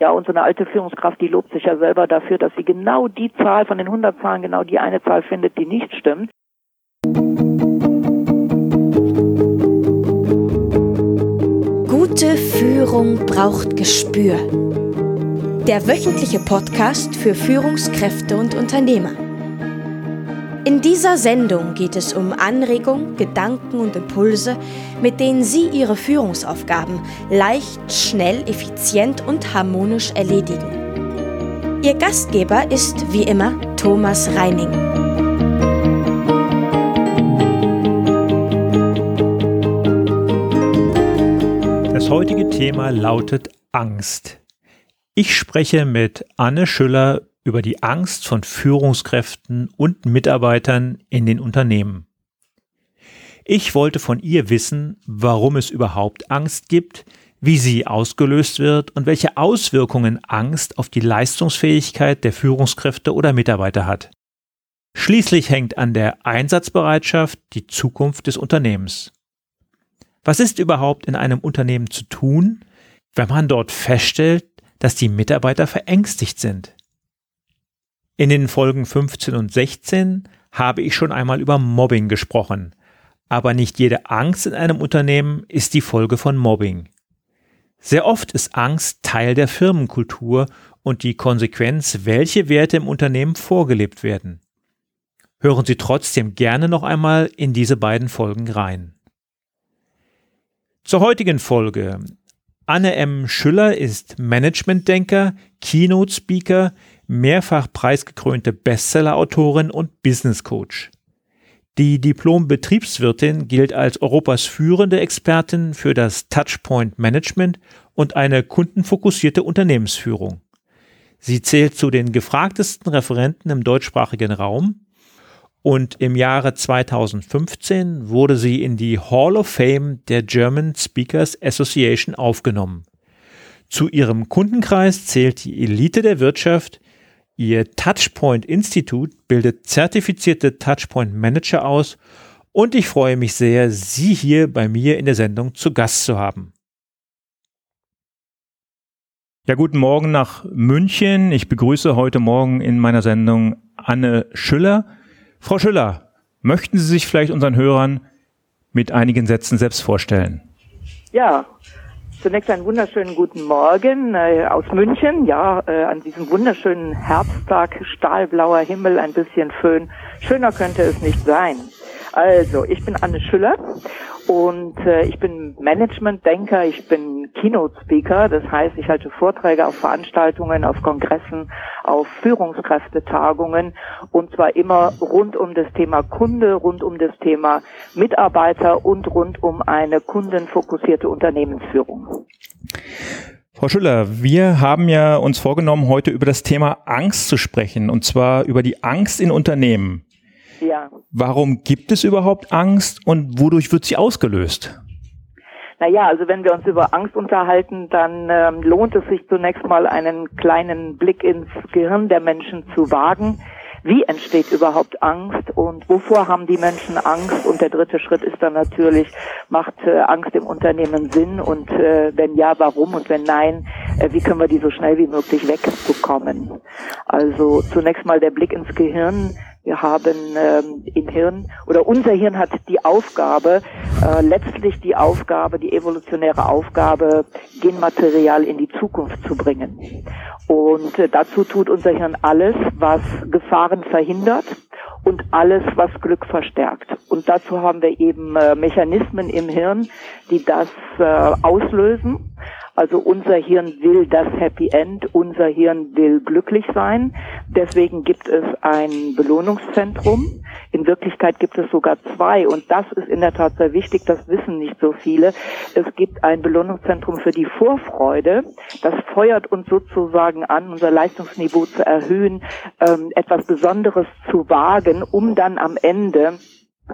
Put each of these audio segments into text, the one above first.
Ja, und so eine alte Führungskraft, die lobt sich ja selber dafür, dass sie genau die Zahl von den 100 Zahlen, genau die eine Zahl findet, die nicht stimmt. Gute Führung braucht Gespür. Der wöchentliche Podcast für Führungskräfte und Unternehmer. In dieser Sendung geht es um Anregungen, Gedanken und Impulse, mit denen Sie Ihre Führungsaufgaben leicht, schnell, effizient und harmonisch erledigen. Ihr Gastgeber ist wie immer Thomas Reining. Das heutige Thema lautet Angst. Ich spreche mit Anne Schüller über die Angst von Führungskräften und Mitarbeitern in den Unternehmen. Ich wollte von ihr wissen, warum es überhaupt Angst gibt, wie sie ausgelöst wird und welche Auswirkungen Angst auf die Leistungsfähigkeit der Führungskräfte oder Mitarbeiter hat. Schließlich hängt an der Einsatzbereitschaft die Zukunft des Unternehmens. Was ist überhaupt in einem Unternehmen zu tun, wenn man dort feststellt, dass die Mitarbeiter verängstigt sind? In den Folgen 15 und 16 habe ich schon einmal über Mobbing gesprochen. Aber nicht jede Angst in einem Unternehmen ist die Folge von Mobbing. Sehr oft ist Angst Teil der Firmenkultur und die Konsequenz, welche Werte im Unternehmen vorgelebt werden. Hören Sie trotzdem gerne noch einmal in diese beiden Folgen rein. Zur heutigen Folge. Anne M. Schüller ist Managementdenker, Keynote Speaker, mehrfach preisgekrönte Bestseller-Autorin und Business Coach. Die Diplom-Betriebswirtin gilt als Europas führende Expertin für das Touchpoint Management und eine kundenfokussierte Unternehmensführung. Sie zählt zu den gefragtesten Referenten im deutschsprachigen Raum und im Jahre 2015 wurde sie in die Hall of Fame der German Speakers Association aufgenommen. Zu ihrem Kundenkreis zählt die Elite der Wirtschaft, Ihr Touchpoint Institut bildet zertifizierte Touchpoint Manager aus und ich freue mich sehr, Sie hier bei mir in der Sendung zu Gast zu haben. Ja, guten Morgen nach München. Ich begrüße heute Morgen in meiner Sendung Anne Schüller. Frau Schüller, möchten Sie sich vielleicht unseren Hörern mit einigen Sätzen selbst vorstellen? Ja, Zunächst einen wunderschönen guten Morgen äh, aus München. Ja, äh, an diesem wunderschönen Herbsttag, stahlblauer Himmel, ein bisschen Föhn. Schöner könnte es nicht sein. Also, ich bin Anne Schüller und äh, ich bin Management-Denker, ich bin Keynote-Speaker, das heißt, ich halte Vorträge auf Veranstaltungen, auf Kongressen, auf Führungskräftetagungen und zwar immer rund um das Thema Kunde, rund um das Thema Mitarbeiter und rund um eine kundenfokussierte Unternehmensführung. Frau Schüller, wir haben ja uns vorgenommen, heute über das Thema Angst zu sprechen, und zwar über die Angst in Unternehmen. Ja. Warum gibt es überhaupt Angst und wodurch wird sie ausgelöst? Naja, also wenn wir uns über Angst unterhalten, dann ähm, lohnt es sich zunächst mal einen kleinen Blick ins Gehirn der Menschen zu wagen. Wie entsteht überhaupt Angst und wovor haben die Menschen Angst? Und der dritte Schritt ist dann natürlich, macht äh, Angst im Unternehmen Sinn? Und äh, wenn ja, warum? Und wenn nein, äh, wie können wir die so schnell wie möglich wegbekommen? Also zunächst mal der Blick ins Gehirn. Wir haben ähm, im Hirn oder unser Hirn hat die Aufgabe, äh, letztlich die Aufgabe, die evolutionäre Aufgabe, Genmaterial in die Zukunft zu bringen. Und äh, dazu tut unser Hirn alles, was Gefahren verhindert und alles, was Glück verstärkt. Und dazu haben wir eben äh, Mechanismen im Hirn, die das äh, auslösen. Also unser Hirn will das Happy End, unser Hirn will glücklich sein. Deswegen gibt es ein Belohnungszentrum. In Wirklichkeit gibt es sogar zwei und das ist in der Tat sehr wichtig, das wissen nicht so viele. Es gibt ein Belohnungszentrum für die Vorfreude. Das feuert uns sozusagen an, unser Leistungsniveau zu erhöhen, ähm, etwas Besonderes zu wagen, um dann am Ende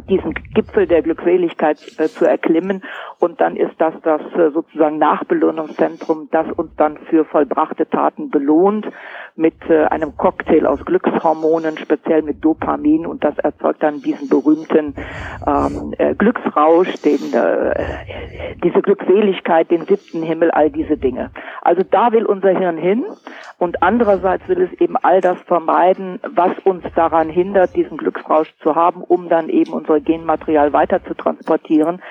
diesen Gipfel der Glückseligkeit äh, zu erklimmen. Und dann ist das das äh, sozusagen Nachbelohnungszentrum, das uns dann für vollbrachte Taten belohnt mit äh, einem Cocktail aus Glückshormonen, speziell mit Dopamin. Und das erzeugt dann diesen berühmten ähm, äh, Glücksrausch, den, äh, diese Glückseligkeit, den siebten Himmel, all diese Dinge. Also da will unser Hirn hin. Und andererseits will es eben all das vermeiden, was uns daran hindert, diesen Glücksrausch zu haben, um dann eben unser Genmaterial weiter zu transportieren.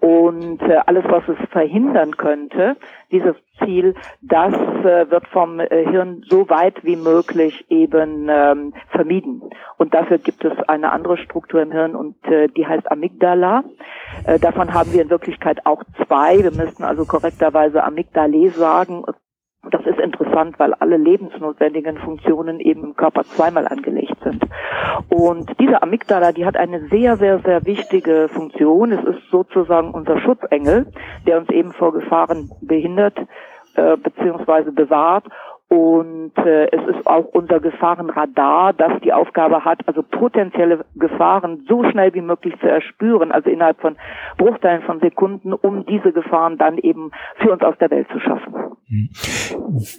Und äh, alles, was es verhindern könnte, dieses Ziel, das äh, wird vom äh, Hirn so weit wie möglich eben ähm, vermieden. Und dafür gibt es eine andere Struktur im Hirn und äh, die heißt Amygdala. Äh, davon haben wir in Wirklichkeit auch zwei. Wir müssten also korrekterweise Amygdale sagen. Das ist interessant, weil alle lebensnotwendigen Funktionen eben im Körper zweimal angelegt sind. Und diese Amygdala, die hat eine sehr, sehr, sehr wichtige Funktion. Es ist sozusagen unser Schutzengel, der uns eben vor Gefahren behindert äh, bzw. bewahrt und äh, es ist auch unser Gefahrenradar, das die Aufgabe hat, also potenzielle Gefahren so schnell wie möglich zu erspüren, also innerhalb von Bruchteilen von Sekunden, um diese Gefahren dann eben für uns aus der Welt zu schaffen. Hm.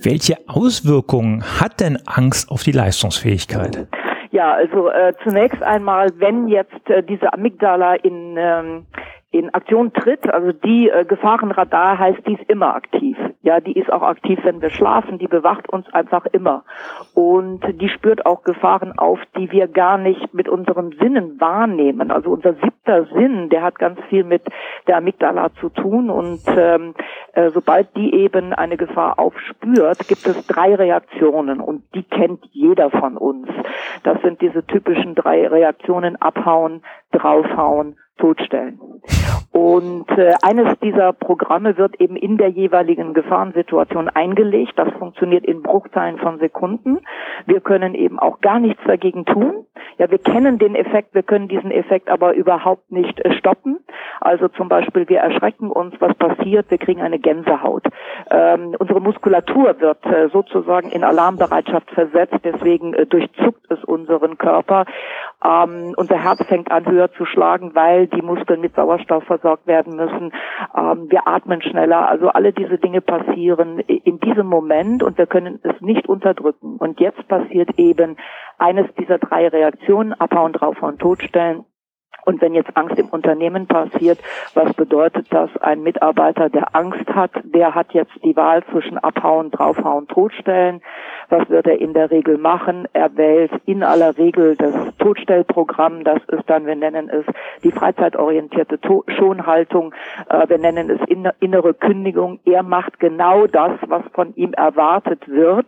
Welche Auswirkungen hat denn Angst auf die Leistungsfähigkeit? Ja, also äh, zunächst einmal, wenn jetzt äh, diese Amygdala in ähm, in Aktion tritt, also die äh, Gefahrenradar heißt, die ist immer aktiv. Ja, die ist auch aktiv, wenn wir schlafen, die bewacht uns einfach immer. Und die spürt auch Gefahren auf, die wir gar nicht mit unseren Sinnen wahrnehmen. Also unser siebter Sinn, der hat ganz viel mit der Amygdala zu tun und ähm, äh, sobald die eben eine Gefahr aufspürt, gibt es drei Reaktionen und die kennt jeder von uns. Das sind diese typischen drei Reaktionen, abhauen, draufhauen, totstellen. Und äh, eines dieser Programme wird eben in der jeweiligen Gefahrensituation eingelegt. Das funktioniert in Bruchteilen von Sekunden. Wir können eben auch gar nichts dagegen tun. Ja, wir kennen den Effekt, wir können diesen Effekt aber überhaupt nicht äh, stoppen. Also zum Beispiel, wir erschrecken uns, was passiert, wir kriegen eine Gänsehaut. Ähm, unsere Muskulatur wird äh, sozusagen in Alarmbereitschaft versetzt, deswegen äh, durchzuckt es unseren Körper. Ähm, unser Herz fängt an höher zu schlagen, weil die Muskeln mit Sauerstoff versorgt werden müssen. Ähm, wir atmen schneller. Also alle diese Dinge passieren in diesem Moment und wir können es nicht unterdrücken. Und jetzt passiert eben eines dieser drei Reaktionen, abhauen, draufhauen, totstellen. Und wenn jetzt Angst im Unternehmen passiert, was bedeutet das? Ein Mitarbeiter, der Angst hat, der hat jetzt die Wahl zwischen abhauen, draufhauen, totstellen. Was wird er in der Regel machen? Er wählt in aller Regel das Totstellprogramm. Das ist dann, wir nennen es die freizeitorientierte to Schonhaltung. Äh, wir nennen es innere Kündigung. Er macht genau das, was von ihm erwartet wird.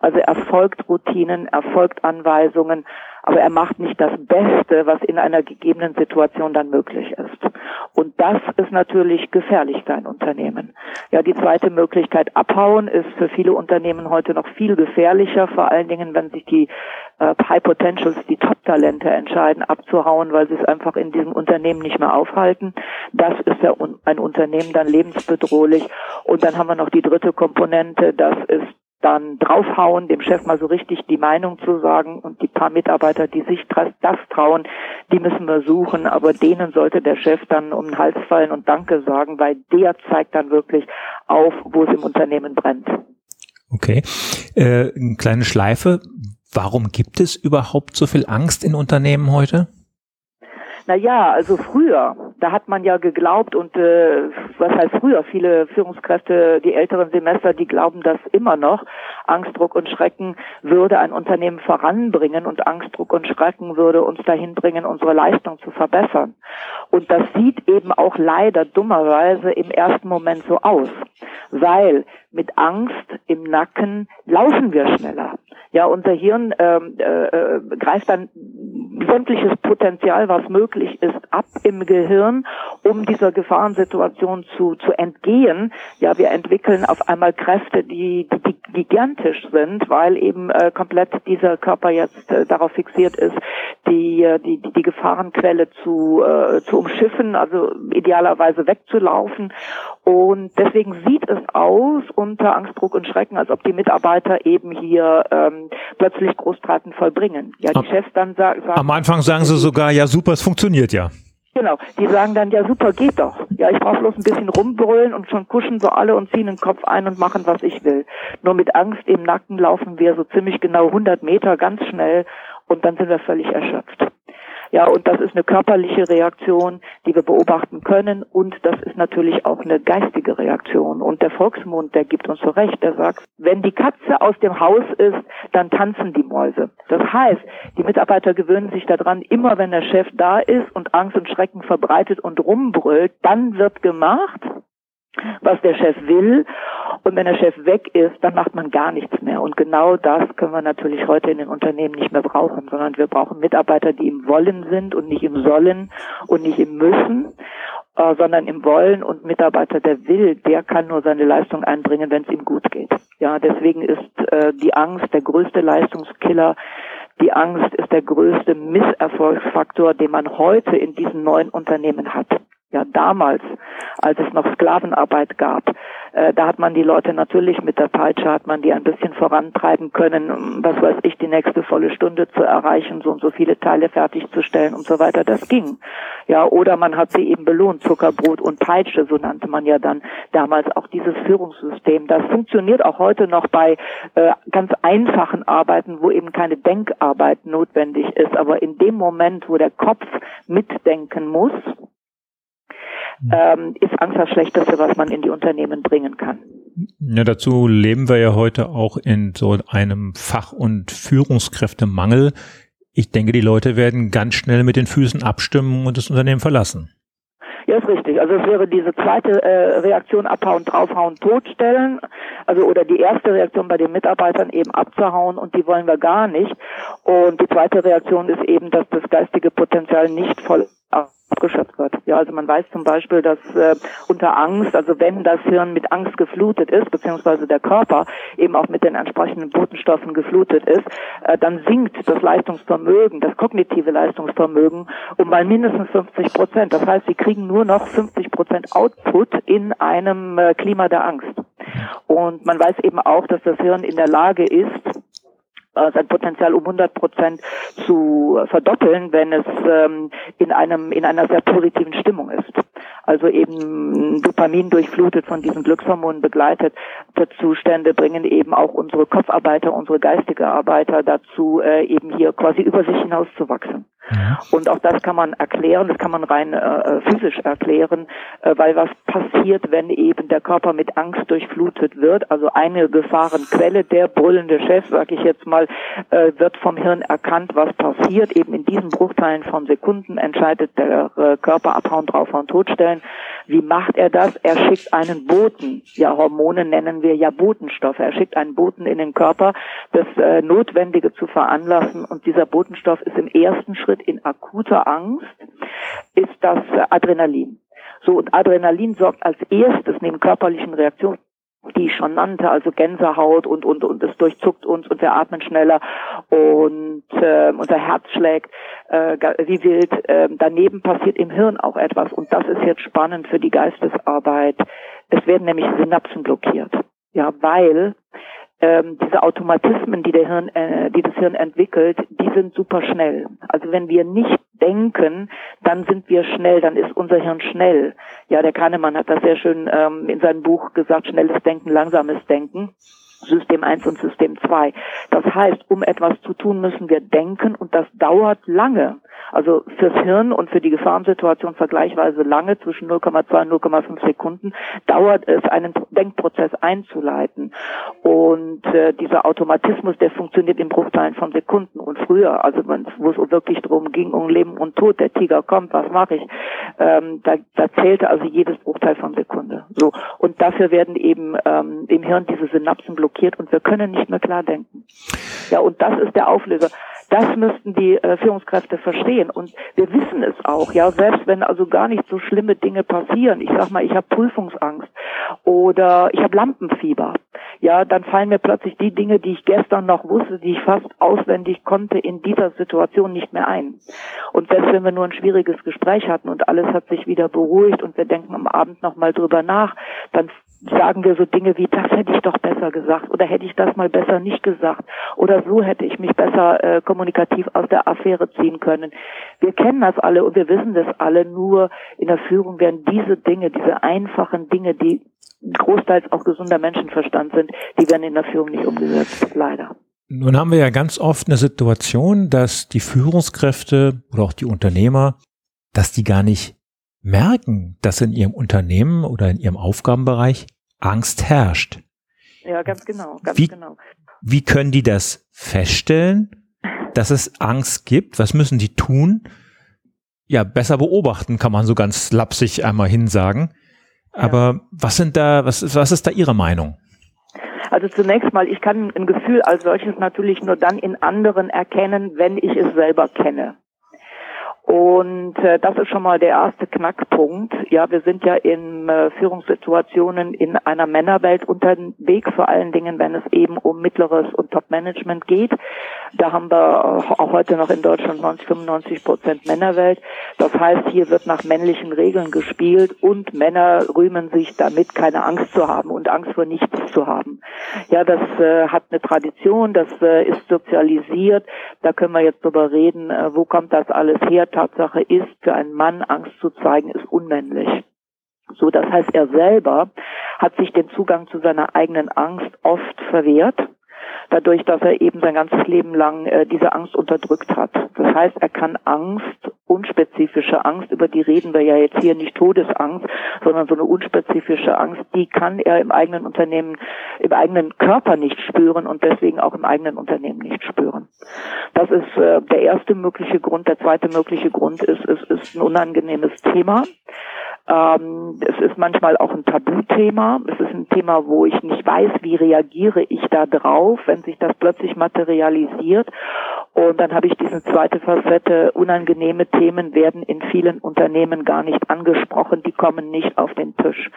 Also er folgt Routinen, er folgt Anweisungen aber er macht nicht das Beste, was in einer gegebenen Situation dann möglich ist. Und das ist natürlich gefährlich für ein Unternehmen. Ja, die zweite Möglichkeit abhauen ist für viele Unternehmen heute noch viel gefährlicher, vor allen Dingen, wenn sich die äh, High Potentials, die Top-Talente entscheiden, abzuhauen, weil sie es einfach in diesem Unternehmen nicht mehr aufhalten. Das ist ja ein Unternehmen dann lebensbedrohlich. Und dann haben wir noch die dritte Komponente, das ist dann draufhauen, dem Chef mal so richtig die Meinung zu sagen und die paar Mitarbeiter, die sich das trauen, die müssen wir suchen, aber denen sollte der Chef dann um den Hals fallen und Danke sagen, weil der zeigt dann wirklich auf, wo es im Unternehmen brennt. Okay, äh, eine kleine Schleife. Warum gibt es überhaupt so viel Angst in Unternehmen heute? Naja, also früher, da hat man ja geglaubt und äh, was heißt früher, viele Führungskräfte, die älteren Semester, die glauben das immer noch. Angst, Druck und Schrecken würde ein Unternehmen voranbringen und Angst, Druck und Schrecken würde uns dahin bringen, unsere Leistung zu verbessern. Und das sieht eben auch leider dummerweise im ersten Moment so aus, weil mit Angst im Nacken laufen wir schneller. Ja, unser Hirn ähm, äh, äh, greift dann sämtliches Potenzial, was möglich ist, ab im Gehirn, um dieser Gefahrensituation zu, zu entgehen. Ja, wir entwickeln auf einmal Kräfte, die, die, die gigantisch sind, weil eben äh, komplett dieser Körper jetzt äh, darauf fixiert ist, die, äh, die, die Gefahrenquelle zu, äh, zu umschiffen, also idealerweise wegzulaufen. Und deswegen sieht es aus unter Angst, Druck und Schrecken, als ob die Mitarbeiter eben hier ähm, plötzlich Großtaten vollbringen. Ja, die Chefs dann sagen, sagen Anfang sagen sie sogar, ja super, es funktioniert ja. Genau, die sagen dann, ja super, geht doch. Ja, ich brauche bloß ein bisschen rumbrüllen und schon kuschen so alle und ziehen den Kopf ein und machen, was ich will. Nur mit Angst im Nacken laufen wir so ziemlich genau 100 Meter ganz schnell und dann sind wir völlig erschöpft. Ja, und das ist eine körperliche Reaktion, die wir beobachten können und das ist natürlich auch eine geistige Reaktion. Und der Volksmund, der gibt uns so recht, der sagt, wenn die Katze aus dem Haus ist, dann tanzen die Mäuse. Das heißt, die Mitarbeiter gewöhnen sich daran, immer wenn der Chef da ist und Angst und Schrecken verbreitet und rumbrüllt, dann wird gemacht, was der Chef will. Und wenn der Chef weg ist, dann macht man gar nichts mehr. Und genau das können wir natürlich heute in den Unternehmen nicht mehr brauchen, sondern wir brauchen Mitarbeiter, die im Wollen sind und nicht im Sollen und nicht im Müssen, äh, sondern im Wollen. Und Mitarbeiter, der will, der kann nur seine Leistung einbringen, wenn es ihm gut geht. Ja, deswegen ist äh, die Angst der größte Leistungskiller. Die Angst ist der größte Misserfolgsfaktor, den man heute in diesen neuen Unternehmen hat ja damals, als es noch Sklavenarbeit gab, äh, da hat man die Leute natürlich mit der Peitsche, hat man die ein bisschen vorantreiben können, was weiß ich, die nächste volle Stunde zu erreichen, so und so viele Teile fertigzustellen und so weiter. Das ging. Ja, oder man hat sie eben belohnt, Zuckerbrot und Peitsche, so nannte man ja dann damals auch dieses Führungssystem. Das funktioniert auch heute noch bei äh, ganz einfachen Arbeiten, wo eben keine Denkarbeit notwendig ist. Aber in dem Moment, wo der Kopf mitdenken muss, ähm, ist Angst das Schlechteste, was man in die Unternehmen bringen kann. Ja, dazu leben wir ja heute auch in so einem Fach- und Führungskräftemangel. Ich denke, die Leute werden ganz schnell mit den Füßen abstimmen und das Unternehmen verlassen. Ja, ist richtig. Also es wäre diese zweite äh, Reaktion abhauen, draufhauen, totstellen. Also oder die erste Reaktion bei den Mitarbeitern eben abzuhauen und die wollen wir gar nicht. Und die zweite Reaktion ist eben, dass das geistige Potenzial nicht voll abgeschöpft wird. Ja, also man weiß zum Beispiel, dass äh, unter Angst, also wenn das Hirn mit Angst geflutet ist, beziehungsweise der Körper eben auch mit den entsprechenden Botenstoffen geflutet ist, äh, dann sinkt das Leistungsvermögen, das kognitive Leistungsvermögen um mal mindestens 50 Prozent. Das heißt, sie kriegen nur noch 50 Prozent Output in einem äh, Klima der Angst. Und man weiß eben auch, dass das Hirn in der Lage ist, sein Potenzial um 100 Prozent zu verdoppeln, wenn es ähm, in einem in einer sehr positiven Stimmung ist. Also eben Dopamin durchflutet von diesen Glückshormonen begleitet Zustände bringen eben auch unsere Kopfarbeiter, unsere geistige Arbeiter dazu, äh, eben hier quasi über sich hinaus zu wachsen. Ja. Und auch das kann man erklären, das kann man rein äh, physisch erklären, äh, weil was passiert, wenn eben der Körper mit Angst durchflutet wird. Also eine Gefahrenquelle, der brüllende Chef, sag ich jetzt mal, äh, wird vom Hirn erkannt, was passiert. Eben in diesen Bruchteilen von Sekunden entscheidet der äh, Körper abhauen, draufhauen, totstellen. Wie macht er das? Er schickt einen Boten. Ja, Hormone nennen wir ja Botenstoffe. Er schickt einen Boten in den Körper, das äh, Notwendige zu veranlassen. Und dieser Botenstoff ist im ersten Schritt in akuter Angst, ist das Adrenalin. So, und Adrenalin sorgt als erstes neben körperlichen Reaktionen die ich schon nannte, also Gänsehaut und und und es durchzuckt uns und wir atmen schneller und äh, unser Herz schlägt äh, wie wild. Äh, daneben passiert im Hirn auch etwas und das ist jetzt spannend für die Geistesarbeit. Es werden nämlich Synapsen blockiert, ja, weil ähm, diese Automatismen, die der Hirn, äh, die das Hirn entwickelt, die sind super schnell. Also wenn wir nicht denken, dann sind wir schnell, dann ist unser Hirn schnell. Ja, der Kahnemann hat das sehr schön ähm, in seinem Buch gesagt, schnelles Denken, langsames Denken. System 1 und System 2. Das heißt, um etwas zu tun, müssen wir denken und das dauert lange. Also fürs Hirn und für die Gefahrensituation vergleichsweise lange, zwischen 0,2 und 0,5 Sekunden, dauert es, einen Denkprozess einzuleiten. Und äh, dieser Automatismus, der funktioniert in Bruchteilen von Sekunden. Und früher, also wo es wirklich darum ging, um Leben und Tod, der Tiger kommt, was mache ich? Ähm, da, da zählte also jedes Bruchteil von Sekunde. So. Und dafür werden eben ähm, im Hirn diese Synapsen blockiert und wir können nicht mehr klar denken. Ja, und das ist der Auflöser. Das müssten die äh, Führungskräfte verstehen. Und wir wissen es auch, ja, selbst wenn also gar nicht so schlimme Dinge passieren. Ich sag mal, ich habe Prüfungsangst oder ich habe Lampenfieber. Ja, dann fallen mir plötzlich die Dinge, die ich gestern noch wusste, die ich fast auswendig konnte, in dieser Situation nicht mehr ein. Und selbst wenn wir nur ein schwieriges Gespräch hatten und alles hat sich wieder beruhigt und wir denken am Abend nochmal drüber nach, dann sagen wir so Dinge wie, das hätte ich doch besser gesagt oder hätte ich das mal besser nicht gesagt oder so hätte ich mich besser äh, kommunikativ aus der Affäre ziehen können. Wir kennen das alle und wir wissen das alle, nur in der Führung werden diese Dinge, diese einfachen Dinge, die großteils auch gesunder Menschenverstand sind, die werden in der Führung nicht umgesetzt, leider. Nun haben wir ja ganz oft eine Situation, dass die Führungskräfte oder auch die Unternehmer, dass die gar nicht merken, dass in ihrem Unternehmen oder in ihrem Aufgabenbereich Angst herrscht. Ja, ganz genau, ganz wie, genau. Wie können die das feststellen, dass es Angst gibt? Was müssen die tun? Ja, besser beobachten, kann man so ganz lapsig einmal hinsagen. Aber ja. was sind da, was, was ist da Ihre Meinung? Also zunächst mal, ich kann ein Gefühl als solches natürlich nur dann in anderen erkennen, wenn ich es selber kenne. Und äh, das ist schon mal der erste Knackpunkt. Ja, wir sind ja in äh, Führungssituationen in einer Männerwelt unterwegs, vor allen Dingen, wenn es eben um mittleres und Top-Management geht. Da haben wir auch heute noch in Deutschland 90, 95 Prozent Männerwelt. Das heißt, hier wird nach männlichen Regeln gespielt und Männer rühmen sich damit, keine Angst zu haben und Angst vor nichts zu haben. Ja, das äh, hat eine Tradition, das äh, ist sozialisiert. Da können wir jetzt drüber reden, äh, wo kommt das alles her? Tatsache ist, für einen Mann Angst zu zeigen, ist unmännlich. So, das heißt, er selber hat sich den Zugang zu seiner eigenen Angst oft verwehrt dadurch, dass er eben sein ganzes Leben lang äh, diese Angst unterdrückt hat. Das heißt, er kann Angst, unspezifische Angst, über die reden wir ja jetzt hier nicht Todesangst, sondern so eine unspezifische Angst, die kann er im eigenen Unternehmen, im eigenen Körper nicht spüren und deswegen auch im eigenen Unternehmen nicht spüren. Das ist äh, der erste mögliche Grund. Der zweite mögliche Grund ist, es ist ein unangenehmes Thema. Ähm, es ist manchmal auch ein Tabuthema. Es ist ein Thema, wo ich nicht weiß, wie reagiere ich da drauf, wenn sich das plötzlich materialisiert. Und dann habe ich diese zweite Facette, unangenehme Themen werden in vielen Unternehmen gar nicht angesprochen, die kommen nicht auf den Tisch.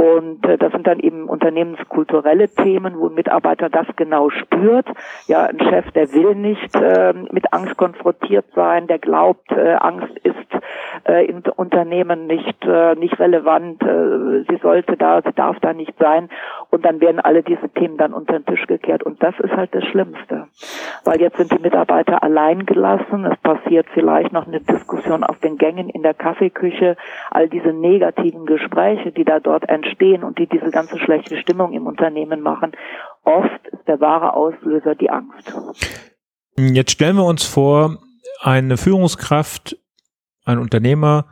Und äh, das sind dann eben unternehmenskulturelle Themen, wo ein Mitarbeiter das genau spürt. Ja, ein Chef, der will nicht äh, mit Angst konfrontiert sein, der glaubt, äh, Angst ist äh, in Unternehmen nicht äh, nicht relevant, äh, sie sollte da, sie darf da nicht sein. Und dann werden alle diese Themen dann unter den Tisch gekehrt. Und das ist halt das Schlimmste, weil jetzt sind die Mitarbeiter allein gelassen. Es passiert vielleicht noch eine Diskussion auf den Gängen in der Kaffeeküche. All diese negativen Gespräche, die da dort entstehen und die diese ganze schlechte Stimmung im Unternehmen machen. Oft ist der wahre Auslöser die Angst. Jetzt stellen wir uns vor, eine Führungskraft, ein Unternehmer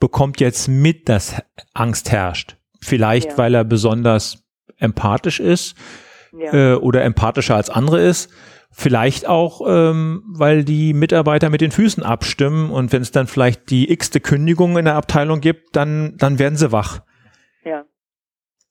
bekommt jetzt mit, dass Angst herrscht. Vielleicht, ja. weil er besonders empathisch ist ja. äh, oder empathischer als andere ist. Vielleicht auch, ähm, weil die Mitarbeiter mit den Füßen abstimmen und wenn es dann vielleicht die x-te Kündigung in der Abteilung gibt, dann, dann werden sie wach. Ja.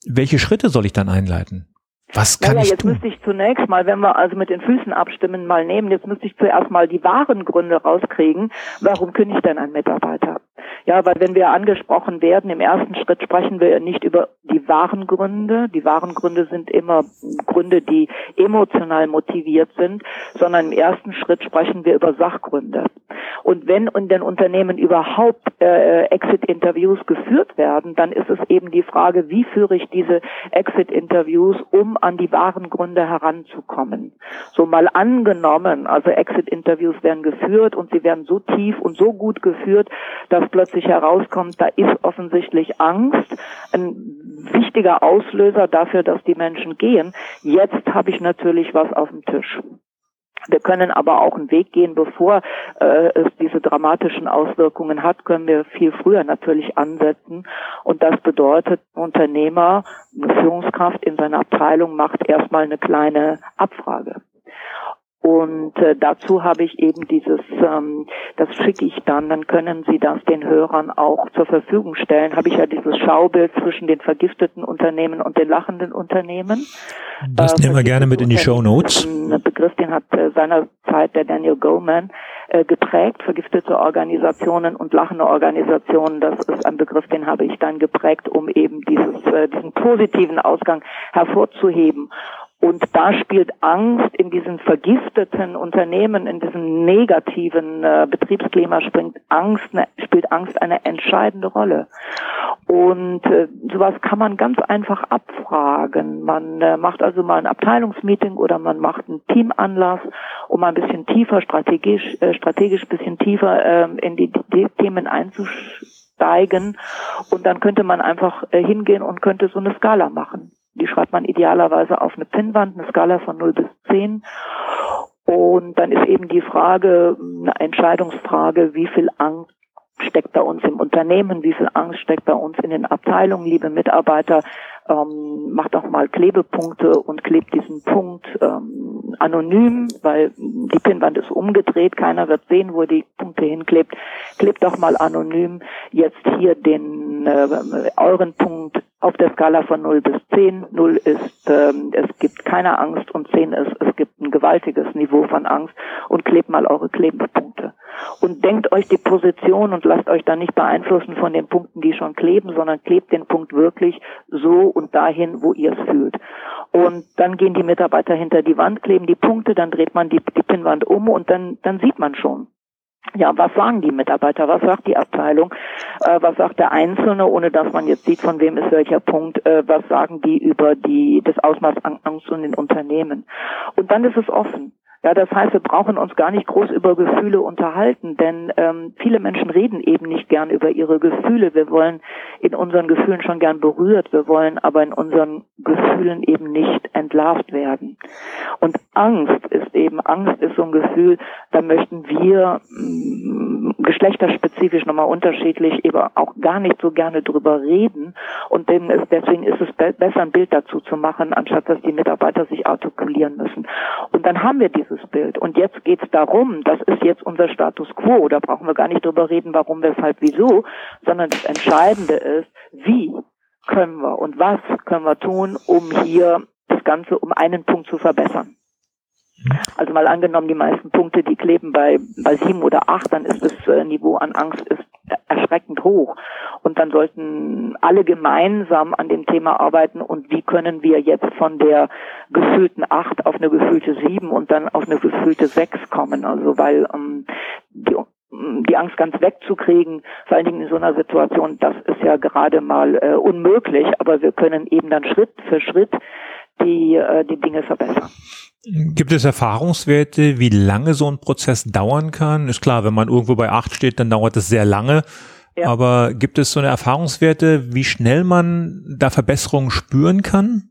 Welche Schritte soll ich dann einleiten? Was kann naja, ich jetzt tun? müsste ich zunächst mal, wenn wir also mit den Füßen abstimmen, mal nehmen, jetzt müsste ich zuerst mal die wahren Gründe rauskriegen, warum kündigt denn ein Mitarbeiter? Ja, weil wenn wir angesprochen werden, im ersten Schritt sprechen wir nicht über die wahren Gründe. Die wahren Gründe sind immer Gründe, die emotional motiviert sind, sondern im ersten Schritt sprechen wir über Sachgründe. Und wenn in den Unternehmen überhaupt äh, Exit-Interviews geführt werden, dann ist es eben die Frage, wie führe ich diese Exit-Interviews, um an die wahren Gründe heranzukommen. So mal angenommen, also Exit-Interviews werden geführt und sie werden so tief und so gut geführt, dass plötzlich herauskommt, da ist offensichtlich Angst ein wichtiger Auslöser dafür, dass die Menschen gehen. Jetzt habe ich natürlich was auf dem Tisch. Wir können aber auch einen Weg gehen, bevor äh, es diese dramatischen Auswirkungen hat, können wir viel früher natürlich ansetzen. Und das bedeutet, Unternehmer, eine Führungskraft in seiner Abteilung macht erstmal eine kleine Abfrage. Und äh, dazu habe ich eben dieses, ähm, das schicke ich dann, dann können Sie das den Hörern auch zur Verfügung stellen. Habe ich ja dieses Schaubild zwischen den vergifteten Unternehmen und den lachenden Unternehmen. Das äh, nehmen wir gerne mit in die Show Notes. Ein Begriff, den hat äh, seinerzeit der Daniel Goleman äh, geprägt, vergiftete Organisationen und lachende Organisationen. Das ist ein Begriff, den habe ich dann geprägt, um eben dieses, äh, diesen positiven Ausgang hervorzuheben. Und da spielt Angst in diesen vergifteten Unternehmen, in diesem negativen äh, Betriebsklima spielt Angst, ne, spielt Angst eine entscheidende Rolle. Und äh, sowas kann man ganz einfach abfragen. Man äh, macht also mal ein Abteilungsmeeting oder man macht einen Teamanlass, um ein bisschen tiefer, strategisch, äh, strategisch bisschen tiefer äh, in die, die Themen einzusteigen. Und dann könnte man einfach äh, hingehen und könnte so eine Skala machen. Die schreibt man idealerweise auf eine Pinnwand, eine Skala von 0 bis 10. Und dann ist eben die Frage, eine Entscheidungsfrage, wie viel Angst steckt bei uns im Unternehmen, wie viel Angst steckt bei uns in den Abteilungen, liebe Mitarbeiter, ähm, macht auch mal Klebepunkte und klebt diesen Punkt ähm, anonym, weil die Pinnwand ist umgedreht, keiner wird sehen, wo die Punkte hinklebt. Klebt doch mal anonym jetzt hier den äh, euren Punkt auf der Skala von 0 bis 10. 0 ist, ähm, es gibt keine Angst und 10 ist, es gibt ein gewaltiges Niveau von Angst und klebt mal eure Klebepunkte. Und denkt euch die Position und lasst euch da nicht beeinflussen von den Punkten, die schon kleben, sondern klebt den Punkt wirklich so und dahin, wo ihr es fühlt. Und dann gehen die Mitarbeiter hinter die Wand, kleben die Punkte, dann dreht man die, die Pinnwand um und dann, dann sieht man schon, ja, was sagen die Mitarbeiter, was sagt die Abteilung, äh, was sagt der Einzelne, ohne dass man jetzt sieht, von wem ist welcher Punkt, äh, was sagen die über die das Ausmaß an Angst in den Unternehmen. Und dann ist es offen. Ja, das heißt, wir brauchen uns gar nicht groß über Gefühle unterhalten, denn ähm, viele Menschen reden eben nicht gern über ihre Gefühle. Wir wollen in unseren Gefühlen schon gern berührt, wir wollen aber in unseren Gefühlen eben nicht entlarvt werden. Und Angst ist eben, Angst ist so ein Gefühl, da möchten wir mm, geschlechterspezifisch nochmal unterschiedlich eben auch gar nicht so gerne drüber reden. Und deswegen ist es besser, ein Bild dazu zu machen, anstatt dass die Mitarbeiter sich artikulieren müssen. Und dann haben wir dieses Bild. Und jetzt geht es darum, das ist jetzt unser Status quo, da brauchen wir gar nicht drüber reden, warum, weshalb, wieso, sondern das Entscheidende ist, wie können wir und was können wir tun, um hier das Ganze um einen Punkt zu verbessern. Also mal angenommen, die meisten Punkte, die kleben bei, bei sieben oder acht, dann ist das äh, Niveau an Angst ist erschreckend hoch. Und dann sollten alle gemeinsam an dem Thema arbeiten und wie können wir jetzt von der gefühlten acht auf eine gefühlte sieben und dann auf eine gefühlte sechs kommen. Also weil ähm, die die Angst ganz wegzukriegen, vor allen Dingen in so einer Situation, das ist ja gerade mal äh, unmöglich, aber wir können eben dann Schritt für Schritt die, äh, die Dinge verbessern. Gibt es Erfahrungswerte, wie lange so ein Prozess dauern kann? Ist klar, wenn man irgendwo bei acht steht, dann dauert es sehr lange. Ja. Aber gibt es so eine Erfahrungswerte, wie schnell man da Verbesserungen spüren kann?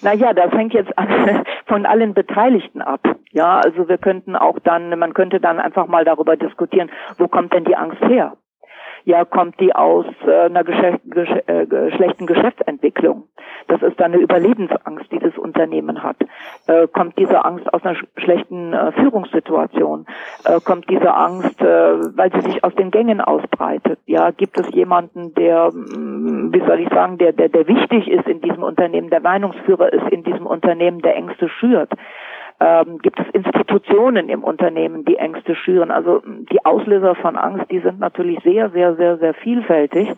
Naja, das hängt jetzt von allen Beteiligten ab. Ja, also wir könnten auch dann, man könnte dann einfach mal darüber diskutieren, wo kommt denn die Angst her? Ja, kommt die aus äh, einer Geschäft, gesch äh, schlechten Geschäftsentwicklung. Das ist dann eine Überlebensangst, die das Unternehmen hat. Äh, kommt diese Angst aus einer sch schlechten äh, Führungssituation? Äh, kommt diese Angst, äh, weil sie sich aus den Gängen ausbreitet? Ja, gibt es jemanden, der, mm, wie soll ich sagen, der, der, der wichtig ist in diesem Unternehmen, der Meinungsführer ist in diesem Unternehmen, der Ängste schürt? Ähm, gibt es Institutionen im Unternehmen, die Ängste schüren. Also die Auslöser von Angst, die sind natürlich sehr, sehr, sehr, sehr vielfältig.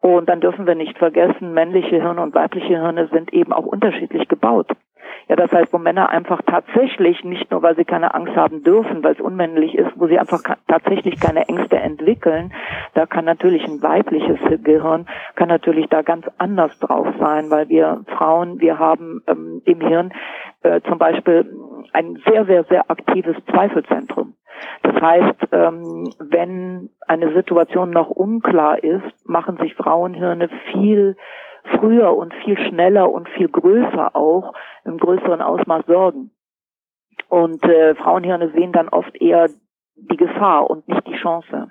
Und dann dürfen wir nicht vergessen, männliche Hirne und weibliche Hirne sind eben auch unterschiedlich gebaut. Ja, das heißt, wo Männer einfach tatsächlich, nicht nur weil sie keine Angst haben dürfen, weil es unmännlich ist, wo sie einfach tatsächlich keine Ängste entwickeln, da kann natürlich ein weibliches Gehirn, kann natürlich da ganz anders drauf sein, weil wir Frauen, wir haben ähm, im Hirn äh, zum Beispiel ein sehr, sehr, sehr aktives Zweifelzentrum. Das heißt, ähm, wenn eine Situation noch unklar ist, machen sich Frauenhirne viel früher und viel schneller und viel größer auch im größeren Ausmaß Sorgen. Und äh, Frauenhirne sehen dann oft eher die Gefahr und nicht die Chance.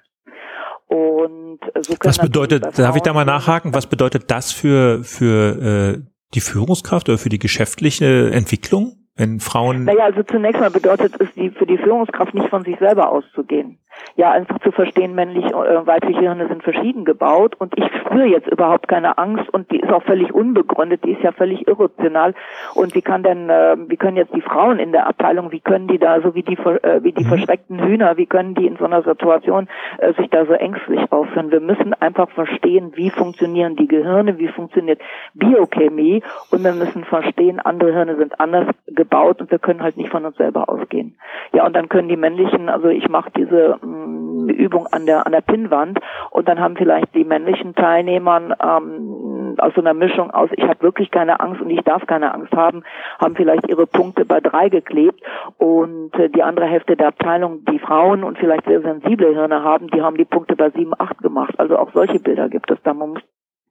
Und äh, so Was bedeutet, darf ich da mal nachhaken, was bedeutet das für, für äh, die Führungskraft oder für die geschäftliche Entwicklung? Wenn Frauen. Naja, also zunächst mal bedeutet es die, für die Führungskraft nicht von sich selber auszugehen ja einfach zu verstehen, männliche und äh, weibliche Hirne sind verschieden gebaut und ich spüre jetzt überhaupt keine Angst und die ist auch völlig unbegründet, die ist ja völlig irrational und wie kann denn, äh, wie können jetzt die Frauen in der Abteilung, wie können die da so wie die äh, wie die mhm. verschreckten Hühner, wie können die in so einer Situation äh, sich da so ängstlich aufführen? Wir müssen einfach verstehen, wie funktionieren die Gehirne, wie funktioniert Biochemie und wir müssen verstehen, andere Hirne sind anders gebaut und wir können halt nicht von uns selber ausgehen. Ja, und dann können die männlichen, also ich mache diese ähm, Übung an der an der Pinnwand und dann haben vielleicht die männlichen Teilnehmer ähm, aus so einer Mischung aus ich habe wirklich keine Angst und ich darf keine Angst haben, haben vielleicht ihre Punkte bei drei geklebt und äh, die andere Hälfte der Abteilung, die Frauen und vielleicht sehr sensible Hirne haben, die haben die Punkte bei sieben, acht gemacht. Also auch solche Bilder gibt es da. Man muss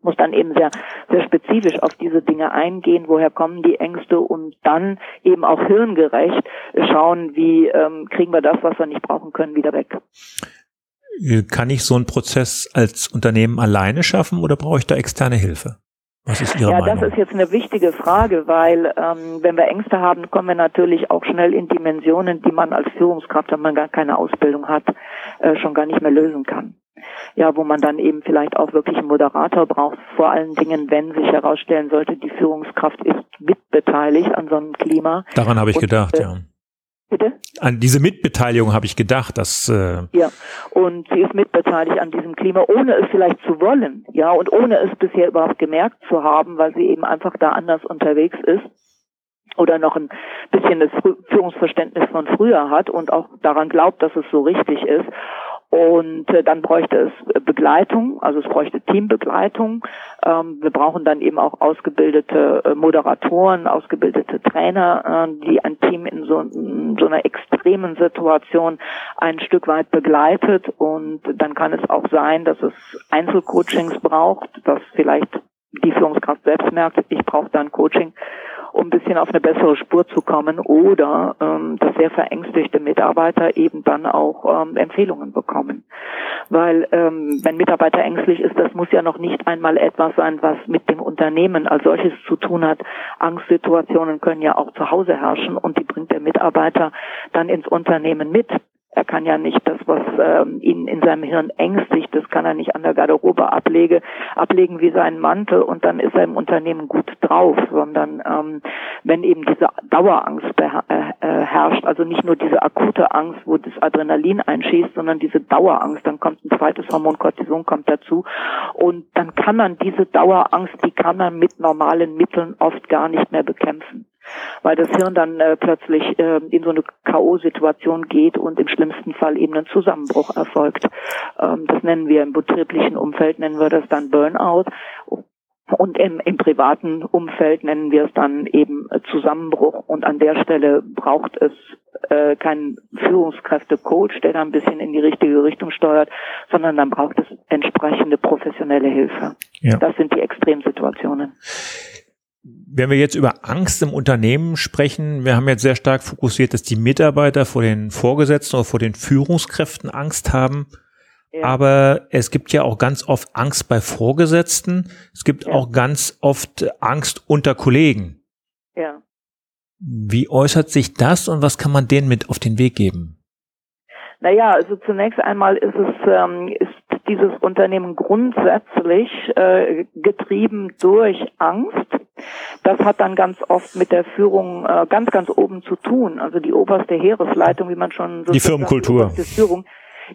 muss dann eben sehr, sehr spezifisch auf diese Dinge eingehen, woher kommen die Ängste und dann eben auch hirngerecht schauen, wie ähm, kriegen wir das, was wir nicht brauchen können, wieder weg. Kann ich so einen Prozess als Unternehmen alleine schaffen oder brauche ich da externe Hilfe? Was ist Ihre ja, Meinung? das ist jetzt eine wichtige Frage, weil ähm, wenn wir Ängste haben, kommen wir natürlich auch schnell in Dimensionen, die man als Führungskraft, wenn man gar keine Ausbildung hat, äh, schon gar nicht mehr lösen kann ja, wo man dann eben vielleicht auch wirklich einen Moderator braucht, vor allen Dingen, wenn sich herausstellen sollte, die Führungskraft ist mitbeteiligt an so einem Klima. Daran habe ich und, gedacht, äh, ja. Bitte? An diese Mitbeteiligung habe ich gedacht, dass äh ja und sie ist mitbeteiligt an diesem Klima, ohne es vielleicht zu wollen, ja und ohne es bisher überhaupt gemerkt zu haben, weil sie eben einfach da anders unterwegs ist oder noch ein bisschen das Führungsverständnis von früher hat und auch daran glaubt, dass es so richtig ist. Und äh, dann bräuchte es Begleitung, also es bräuchte Teambegleitung. Ähm, wir brauchen dann eben auch ausgebildete äh, Moderatoren, ausgebildete Trainer, äh, die ein Team in so, in so einer extremen Situation ein Stück weit begleitet. Und dann kann es auch sein, dass es Einzelcoachings braucht, dass vielleicht die Führungskraft selbst merkt, ich brauche da ein Coaching um ein bisschen auf eine bessere Spur zu kommen oder ähm, dass sehr verängstigte Mitarbeiter eben dann auch ähm, Empfehlungen bekommen. Weil ähm, wenn Mitarbeiter ängstlich ist, das muss ja noch nicht einmal etwas sein, was mit dem Unternehmen als solches zu tun hat. Angstsituationen können ja auch zu Hause herrschen und die bringt der Mitarbeiter dann ins Unternehmen mit. Er kann ja nicht das, was ähm, ihn in seinem Hirn ängstigt, das kann er nicht an der Garderobe ablege, ablegen wie seinen Mantel und dann ist er im Unternehmen gut drauf, sondern ähm, wenn eben diese Dauerangst äh, äh, herrscht, also nicht nur diese akute Angst, wo das Adrenalin einschießt, sondern diese Dauerangst, dann kommt ein zweites Hormon Cortison kommt dazu. Und dann kann man diese Dauerangst, die kann man mit normalen Mitteln oft gar nicht mehr bekämpfen weil das Hirn dann äh, plötzlich äh, in so eine K.O.-Situation geht und im schlimmsten Fall eben ein Zusammenbruch erfolgt. Ähm, das nennen wir im betrieblichen Umfeld, nennen wir das dann Burnout. Und im, im privaten Umfeld nennen wir es dann eben Zusammenbruch. Und an der Stelle braucht es äh, keinen Führungskräfte-Coach, der da ein bisschen in die richtige Richtung steuert, sondern dann braucht es entsprechende professionelle Hilfe. Ja. Das sind die Extremsituationen. Wenn wir jetzt über Angst im Unternehmen sprechen, wir haben jetzt sehr stark fokussiert, dass die Mitarbeiter vor den Vorgesetzten oder vor den Führungskräften Angst haben. Ja. Aber es gibt ja auch ganz oft Angst bei Vorgesetzten. Es gibt ja. auch ganz oft Angst unter Kollegen. Ja. Wie äußert sich das und was kann man denen mit auf den Weg geben? Naja, also zunächst einmal ist es, ähm, ist dieses Unternehmen grundsätzlich äh, getrieben durch Angst. Das hat dann ganz oft mit der Führung äh, ganz, ganz oben zu tun. Also die oberste Heeresleitung, wie man schon so die Firmenkultur. Die Führung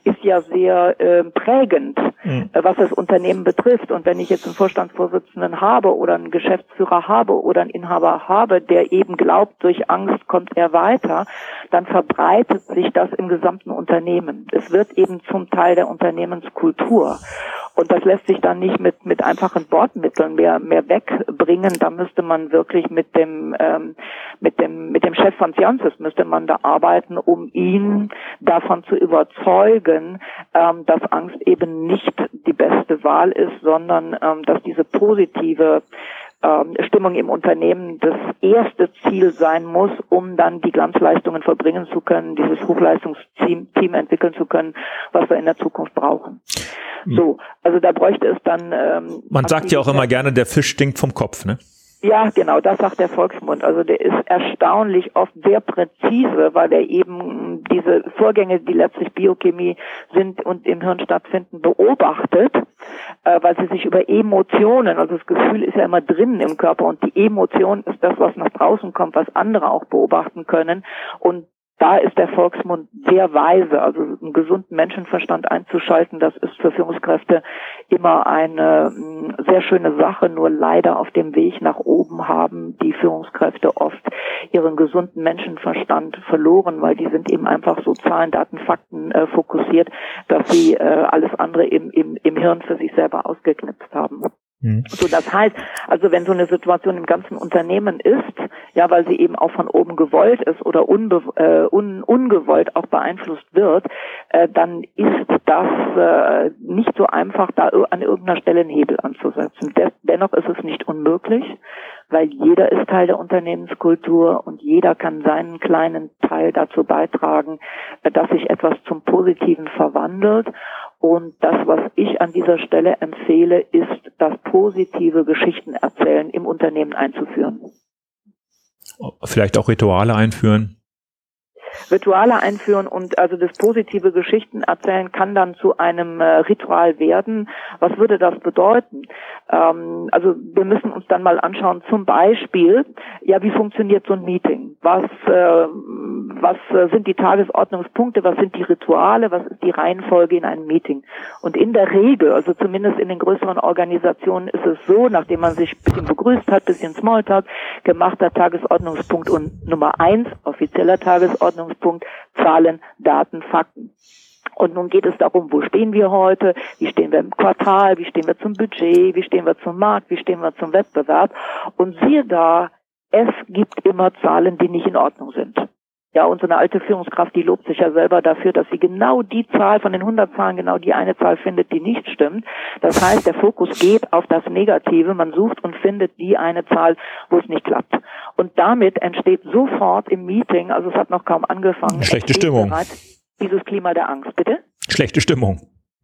ist ja sehr äh, prägend, mhm. äh, was das Unternehmen betrifft. Und wenn ich jetzt einen Vorstandsvorsitzenden habe oder einen Geschäftsführer habe oder einen Inhaber habe, der eben glaubt, durch Angst kommt er weiter, dann verbreitet sich das im gesamten Unternehmen. Es wird eben zum Teil der Unternehmenskultur. Und das lässt sich dann nicht mit, mit einfachen Bordmitteln mehr, mehr wegbringen. Da müsste man wirklich mit dem, ähm, mit dem, mit dem Chef von Ciancis müsste man da arbeiten, um ihn davon zu überzeugen, ähm, dass Angst eben nicht die beste Wahl ist, sondern ähm, dass diese positive ähm, Stimmung im Unternehmen das erste Ziel sein muss, um dann die Glanzleistungen verbringen zu können, dieses Hochleistungsteam Team entwickeln zu können, was wir in der Zukunft brauchen. Hm. So, also da bräuchte es dann. Ähm, Man sagt ja auch immer gerne, der Fisch stinkt vom Kopf, ne? Ja, genau, das sagt der Volksmund. Also der ist erstaunlich oft sehr präzise, weil er eben diese Vorgänge, die letztlich Biochemie sind und im Hirn stattfinden, beobachtet, äh, weil sie sich über Emotionen, also das Gefühl ist ja immer drinnen im Körper und die Emotion ist das, was nach draußen kommt, was andere auch beobachten können. Und da ist der Volksmund sehr weise, also einen gesunden Menschenverstand einzuschalten, das ist für Führungskräfte immer eine mm, sehr schöne Sache, nur leider auf dem Weg nach oben haben die Führungskräfte oft ihren gesunden Menschenverstand verloren, weil die sind eben einfach so Zahlen, Daten, Fakten äh, fokussiert, dass sie äh, alles andere im, im, im Hirn für sich selber ausgeknipst haben. Mhm. So, das heißt, also wenn so eine Situation im ganzen Unternehmen ist, ja, weil sie eben auch von oben gewollt ist oder unbe äh, un ungewollt auch beeinflusst wird, äh, dann ist das äh, nicht so einfach, da an irgendeiner Stelle einen Hebel anzusetzen. Des dennoch ist es nicht unmöglich, weil jeder ist Teil der Unternehmenskultur und jeder kann seinen kleinen Teil dazu beitragen, dass sich etwas zum Positiven verwandelt und das, was ich an dieser Stelle empfehle, ist, das positive Geschichten erzählen im Unternehmen einzuführen. Vielleicht auch Rituale einführen. Rituale einführen und also das positive Geschichten erzählen kann dann zu einem äh, Ritual werden. Was würde das bedeuten? Ähm, also wir müssen uns dann mal anschauen, zum Beispiel, ja, wie funktioniert so ein Meeting? Was, äh, was äh, sind die Tagesordnungspunkte? Was sind die Rituale? Was ist die Reihenfolge in einem Meeting? Und in der Regel, also zumindest in den größeren Organisationen ist es so, nachdem man sich ein bisschen begrüßt hat, bisschen Smalltalk, gemachter Tagesordnungspunkt und Nummer eins, offizieller Tagesordnungspunkt, Tagesordnungspunkt Zahlen, Daten, Fakten. Und nun geht es darum, wo stehen wir heute, wie stehen wir im Quartal, wie stehen wir zum Budget, wie stehen wir zum Markt, wie stehen wir zum Wettbewerb. Und siehe da, es gibt immer Zahlen, die nicht in Ordnung sind. Ja, und so eine alte Führungskraft, die lobt sich ja selber dafür, dass sie genau die Zahl von den 100 Zahlen, genau die eine Zahl findet, die nicht stimmt. Das heißt, der Fokus geht auf das Negative. Man sucht und findet die eine Zahl, wo es nicht klappt. Und damit entsteht sofort im Meeting, also es hat noch kaum angefangen. Schlechte Stimmung. Dieses Klima der Angst, bitte? Schlechte Stimmung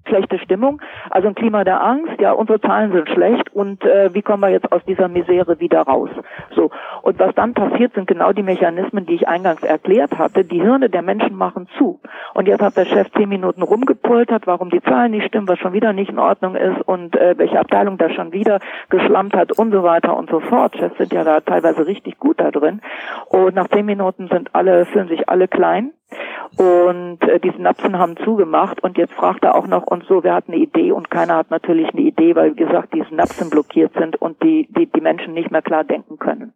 schlechte Stimmung, also ein Klima der Angst, ja, unsere Zahlen sind schlecht und äh, wie kommen wir jetzt aus dieser Misere wieder raus? So, und was dann passiert, sind genau die Mechanismen, die ich eingangs erklärt hatte. Die Hirne der Menschen machen zu. Und jetzt hat der Chef zehn Minuten rumgepultert, warum die Zahlen nicht stimmen, was schon wieder nicht in Ordnung ist und äh, welche Abteilung da schon wieder geschlampt hat und so weiter und so fort. Chefs sind ja da teilweise richtig gut da drin. Und nach zehn Minuten sind alle, fühlen sich alle klein und äh, die Synapsen haben zugemacht und jetzt fragt er auch noch uns so, wer hat eine Idee und keiner hat natürlich eine Idee, weil wie gesagt die Synapsen blockiert sind und die, die, die Menschen nicht mehr klar denken können.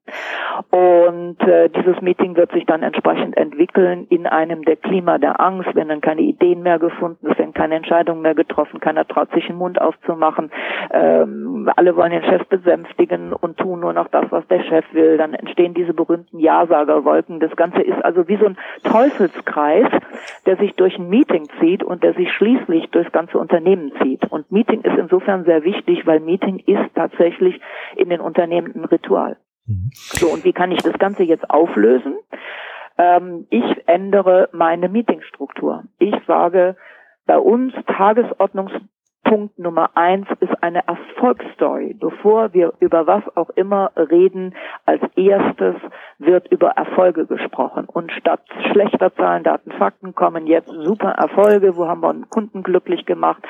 Und äh, dieses Meeting wird sich dann entsprechend entwickeln in einem der Klima der Angst, wenn dann keine Ideen mehr gefunden, es werden keine Entscheidungen mehr getroffen, keiner traut sich den Mund aufzumachen, ähm, alle wollen den Chef besänftigen und tun nur noch das, was der Chef will, dann entstehen diese berühmten Ja-Sager-Wolken. Das Ganze ist also wie so ein Teufels Kreis, der sich durch ein Meeting zieht und der sich schließlich durchs ganze Unternehmen zieht. Und Meeting ist insofern sehr wichtig, weil Meeting ist tatsächlich in den Unternehmen ein Ritual. Mhm. So, und wie kann ich das Ganze jetzt auflösen? Ähm, ich ändere meine Meetingstruktur. Ich sage, bei uns Tagesordnungs Punkt Nummer eins ist eine Erfolgsstory. Bevor wir über was auch immer reden, als erstes wird über Erfolge gesprochen. Und statt schlechter Zahlen, Daten, Fakten kommen jetzt super Erfolge. Wo haben wir einen Kunden glücklich gemacht?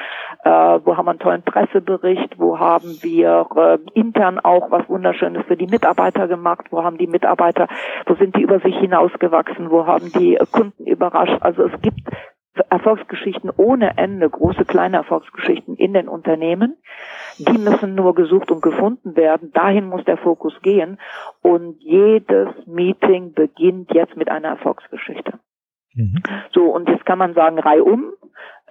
Äh, wo haben wir einen tollen Pressebericht? Wo haben wir äh, intern auch was Wunderschönes für die Mitarbeiter gemacht? Wo haben die Mitarbeiter, wo sind die über sich hinausgewachsen? Wo haben die Kunden überrascht? Also es gibt Erfolgsgeschichten ohne Ende, große, kleine Erfolgsgeschichten in den Unternehmen. Die müssen nur gesucht und gefunden werden. Dahin muss der Fokus gehen. Und jedes Meeting beginnt jetzt mit einer Erfolgsgeschichte. Mhm. So, und jetzt kann man sagen, reihum,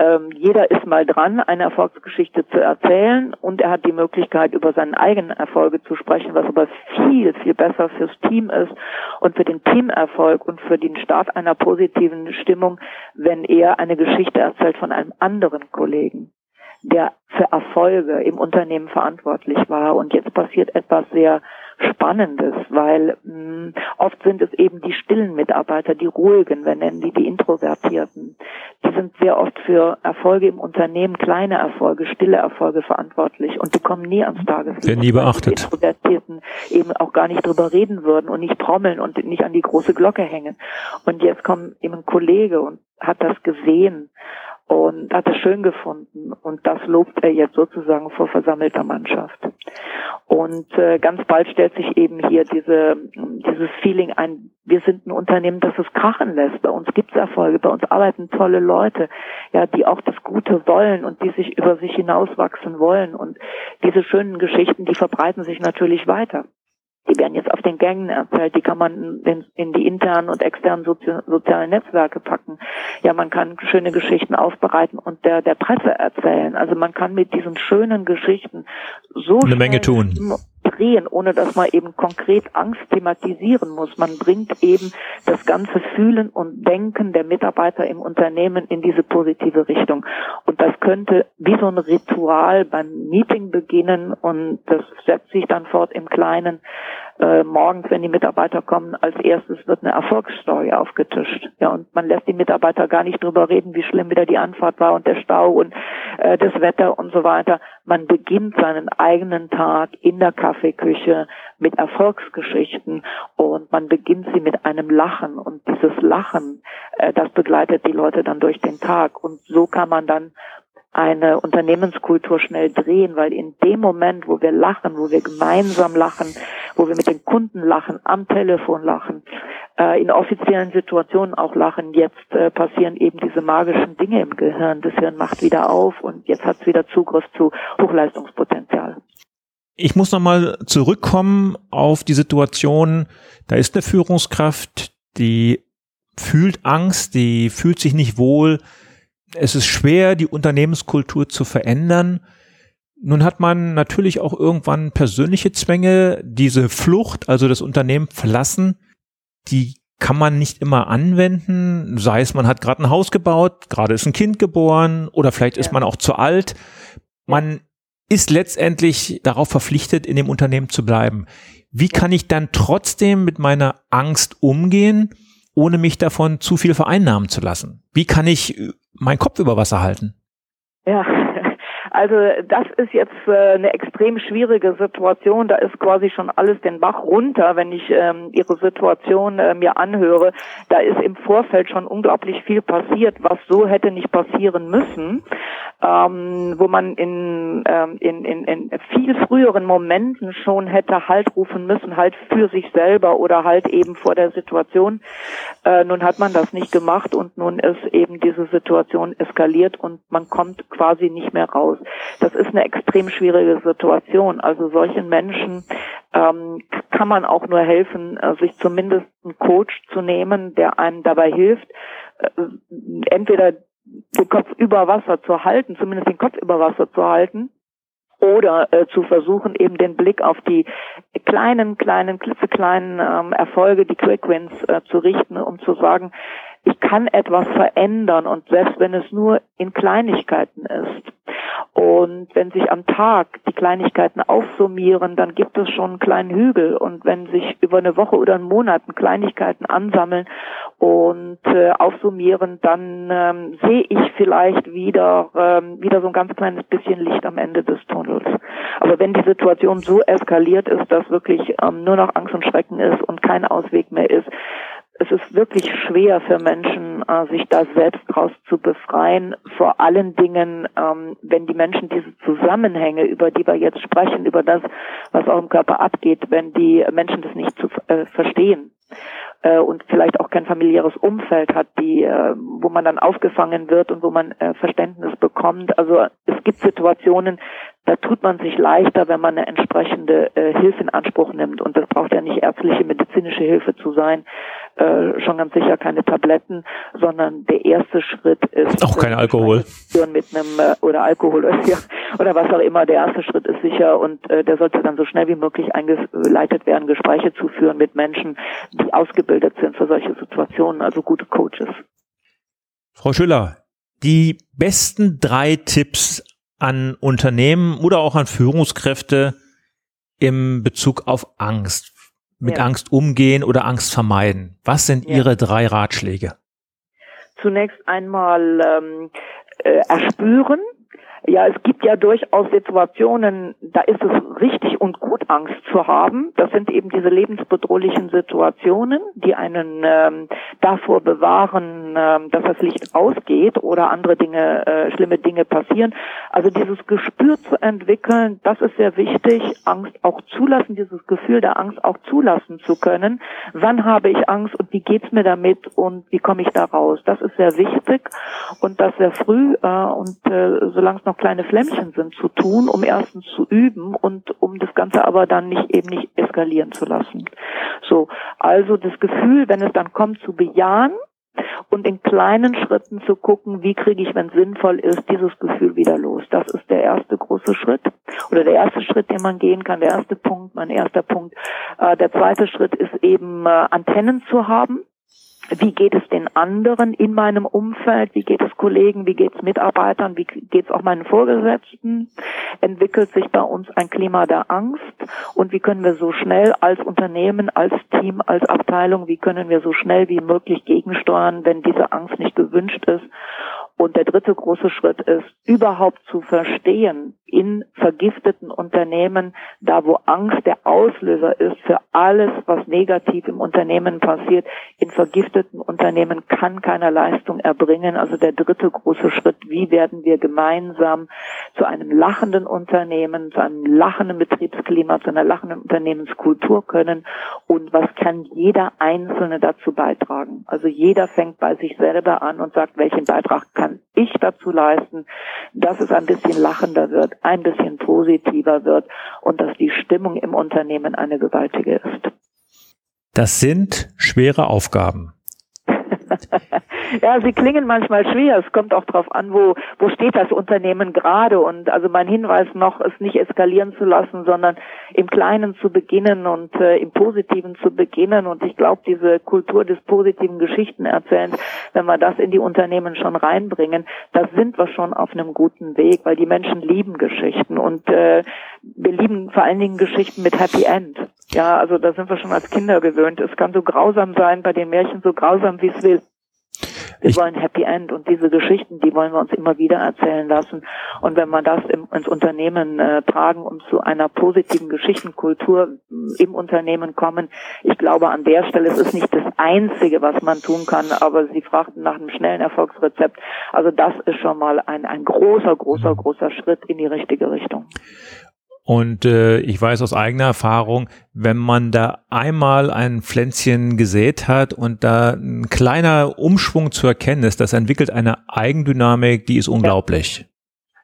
ähm, jeder ist mal dran, eine Erfolgsgeschichte zu erzählen und er hat die Möglichkeit, über seine eigenen Erfolge zu sprechen, was aber viel, viel besser fürs Team ist und für den Teamerfolg und für den Start einer positiven Stimmung, wenn er eine Geschichte erzählt von einem anderen Kollegen der für Erfolge im Unternehmen verantwortlich war. Und jetzt passiert etwas sehr Spannendes, weil mh, hm, oft sind es eben die stillen Mitarbeiter, die ruhigen, wir nennen die die Introvertierten. Die sind sehr oft für Erfolge im Unternehmen, kleine Erfolge, stille Erfolge verantwortlich und die kommen nie ans Tageslicht. Werden nie beachtet. Die Introvertierten eben auch gar nicht drüber reden würden und nicht trommeln und nicht an die große Glocke hängen. Und jetzt kommt eben ein Kollege und hat das gesehen und hat es schön gefunden und das lobt er jetzt sozusagen vor versammelter Mannschaft. Und äh, ganz bald stellt sich eben hier diese, dieses Feeling ein, wir sind ein Unternehmen, das es krachen lässt. Bei uns gibt es Erfolge, bei uns arbeiten tolle Leute, ja, die auch das Gute wollen und die sich über sich hinauswachsen wollen. Und diese schönen Geschichten, die verbreiten sich natürlich weiter die werden jetzt auf den Gängen erzählt, die kann man in, in die internen und externen Sozi sozialen Netzwerke packen. Ja, man kann schöne Geschichten aufbereiten und der, der Presse erzählen. Also man kann mit diesen schönen Geschichten so eine Menge tun drehen, ohne dass man eben konkret Angst thematisieren muss. Man bringt eben das ganze Fühlen und Denken der Mitarbeiter im Unternehmen in diese positive Richtung. Und das könnte wie so ein Ritual beim Meeting beginnen und das setzt sich dann fort im Kleinen äh, morgens, wenn die Mitarbeiter kommen, als erstes wird eine Erfolgsstory aufgetischt. Ja, und man lässt die Mitarbeiter gar nicht drüber reden, wie schlimm wieder die Anfahrt war und der Stau und äh, das Wetter und so weiter. Man beginnt seinen eigenen Tag in der Kaffeeküche mit Erfolgsgeschichten und man beginnt sie mit einem Lachen und dieses Lachen, äh, das begleitet die Leute dann durch den Tag und so kann man dann eine Unternehmenskultur schnell drehen, weil in dem Moment, wo wir lachen, wo wir gemeinsam lachen, wo wir mit den Kunden lachen, am Telefon lachen, äh, in offiziellen Situationen auch lachen, jetzt äh, passieren eben diese magischen Dinge im Gehirn. Das Hirn macht wieder auf und jetzt hat es wieder Zugriff zu Hochleistungspotenzial. Ich muss nochmal zurückkommen auf die Situation, da ist eine Führungskraft, die fühlt Angst, die fühlt sich nicht wohl, es ist schwer, die Unternehmenskultur zu verändern. Nun hat man natürlich auch irgendwann persönliche Zwänge, diese Flucht, also das Unternehmen verlassen, die kann man nicht immer anwenden, sei es man hat gerade ein Haus gebaut, gerade ist ein Kind geboren oder vielleicht ist man auch zu alt. Man ist letztendlich darauf verpflichtet, in dem Unternehmen zu bleiben. Wie kann ich dann trotzdem mit meiner Angst umgehen, ohne mich davon zu viel vereinnahmen zu lassen? Wie kann ich meinen Kopf über Wasser halten? Ja, also das ist jetzt äh, eine extrem schwierige Situation. Da ist quasi schon alles den Bach runter, wenn ich ähm, Ihre Situation äh, mir anhöre. Da ist im Vorfeld schon unglaublich viel passiert, was so hätte nicht passieren müssen ähm, wo man in, ähm, in, in, in viel früheren Momenten schon hätte Halt rufen müssen, halt für sich selber oder halt eben vor der Situation. Äh, nun hat man das nicht gemacht und nun ist eben diese Situation eskaliert und man kommt quasi nicht mehr raus. Das ist eine extrem schwierige Situation. Also solchen Menschen ähm, kann man auch nur helfen, äh, sich zumindest einen Coach zu nehmen, der einem dabei hilft, äh, entweder den Kopf über Wasser zu halten, zumindest den Kopf über Wasser zu halten, oder äh, zu versuchen, eben den Blick auf die kleinen, kleinen, klitzekleinen ähm, Erfolge, die Quick Wins äh, zu richten, um zu sagen, ich kann etwas verändern und selbst wenn es nur in Kleinigkeiten ist. Und wenn sich am Tag die Kleinigkeiten aufsummieren, dann gibt es schon einen kleinen Hügel. Und wenn sich über eine Woche oder einen Monat Kleinigkeiten ansammeln und äh, aufsummieren, dann ähm, sehe ich vielleicht wieder, ähm, wieder so ein ganz kleines bisschen Licht am Ende des Tunnels. Aber wenn die Situation so eskaliert ist, dass wirklich ähm, nur noch Angst und Schrecken ist und kein Ausweg mehr ist, es ist wirklich schwer für Menschen, äh, sich da selbst draus zu befreien. Vor allen Dingen, ähm, wenn die Menschen diese Zusammenhänge, über die wir jetzt sprechen, über das, was auch im Körper abgeht, wenn die Menschen das nicht zu äh, verstehen äh, und vielleicht auch kein familiäres Umfeld hat, die, wo man dann aufgefangen wird und wo man Verständnis bekommt. Also es gibt Situationen, da tut man sich leichter, wenn man eine entsprechende Hilfe in Anspruch nimmt. Und das braucht ja nicht ärztliche, medizinische Hilfe zu sein, äh, schon ganz sicher keine Tabletten, sondern der erste Schritt ist auch kein Alkohol mit einem äh, oder Alkohol ja, oder was auch immer. Der erste Schritt ist sicher und äh, der sollte dann so schnell wie möglich eingeleitet werden, Gespräche zu führen mit Menschen, die ausgebildet sind für solche Situationen, also gute Coaches. Frau Schüller, die besten drei Tipps an Unternehmen oder auch an Führungskräfte, im Bezug auf Angst? Mit Ja. Angst umgehen oder Angst vermeiden? Was sind Ja. Ihre drei Ratschläge? Zunächst einmal ähm, äh, erspüren. Ja, es gibt ja durchaus Situationen, da ist es richtig und gut, Angst zu haben. Das sind eben diese lebensbedrohlichen Situationen, die einen ähm, davor bewahren, ähm, dass das Licht ausgeht oder andere Dinge, äh, schlimme Dinge passieren. Also dieses Gespür zu entwickeln, das ist sehr wichtig. Angst auch zulassen, dieses Gefühl der Angst auch zulassen zu können. Wann habe ich Angst und wie geht's mir damit und wie komme ich da raus? Das ist sehr wichtig und das sehr früh äh, und äh, solange es noch kleine Flämmchen sind zu tun, um erstens zu üben und um das Ganze aber dann nicht eben nicht eskalieren zu lassen. So, also das Gefühl, wenn es dann kommt, zu bejahen und in kleinen Schritten zu gucken, wie kriege ich, wenn sinnvoll ist, dieses Gefühl wieder los. Das ist der erste große Schritt oder der erste Schritt, den man gehen kann, der erste Punkt, mein erster Punkt. Äh, der zweite Schritt ist eben äh, Antennen zu haben. Wie geht es den anderen in meinem Umfeld? Wie geht es Kollegen? Wie geht es Mitarbeitern? Wie geht es auch meinen Vorgesetzten? Entwickelt sich bei uns ein Klima der Angst? Und wie können wir so schnell als Unternehmen, als Team, als Abteilung, wie können wir so schnell wie möglich gegensteuern, wenn diese Angst nicht gewünscht ist? Und der dritte große Schritt ist, überhaupt zu verstehen, in vergifteten Unternehmen, da wo Angst der Auslöser ist für alles, was negativ im Unternehmen passiert, in vergifteten Unternehmen kann keiner Leistung erbringen. Also der dritte große Schritt, wie werden wir gemeinsam zu einem lachenden Unternehmen, zu einem lachenden Betriebsklima, zu einer lachenden Unternehmenskultur können und was kann jeder Einzelne dazu beitragen. Also jeder fängt bei sich selber an und sagt, welchen Beitrag kann ich dazu leisten, dass es ein bisschen lachender wird, ein bisschen positiver wird und dass die Stimmung im Unternehmen eine gewaltige ist. Das sind schwere Aufgaben. ja, sie klingen manchmal schwer. Es kommt auch darauf an, wo, wo steht das Unternehmen gerade. Und also mein Hinweis noch, es nicht eskalieren zu lassen, sondern im Kleinen zu beginnen und äh, im Positiven zu beginnen. Und ich glaube, diese Kultur des positiven Geschichtenerzählens, wenn wir das in die Unternehmen schon reinbringen, da sind wir schon auf einem guten Weg, weil die Menschen lieben Geschichten und äh, wir lieben vor allen Dingen Geschichten mit Happy End. Ja, also da sind wir schon als Kinder gewöhnt. Es kann so grausam sein, bei den Märchen so grausam, wie es will. Wir Ich- wollen Happy End und diese Geschichten, die wollen wir uns immer wieder erzählen lassen. Und wenn wir das im, ins Unternehmen äh, tragen und zu einer positiven Geschichtenkultur im Unternehmen kommen, ich glaube an der Stelle, es ist nicht das Einzige, was man tun kann, aber Sie fragten nach einem schnellen Erfolgsrezept. Also das ist schon mal ein, ein großer, großer, großer Schritt in die richtige Richtung. Und äh, ich weiß aus eigener Erfahrung, wenn man da einmal ein Pflänzchen gesät hat und da ein kleiner Umschwung zu erkennen ist, das entwickelt eine Eigendynamik, die ist unglaublich.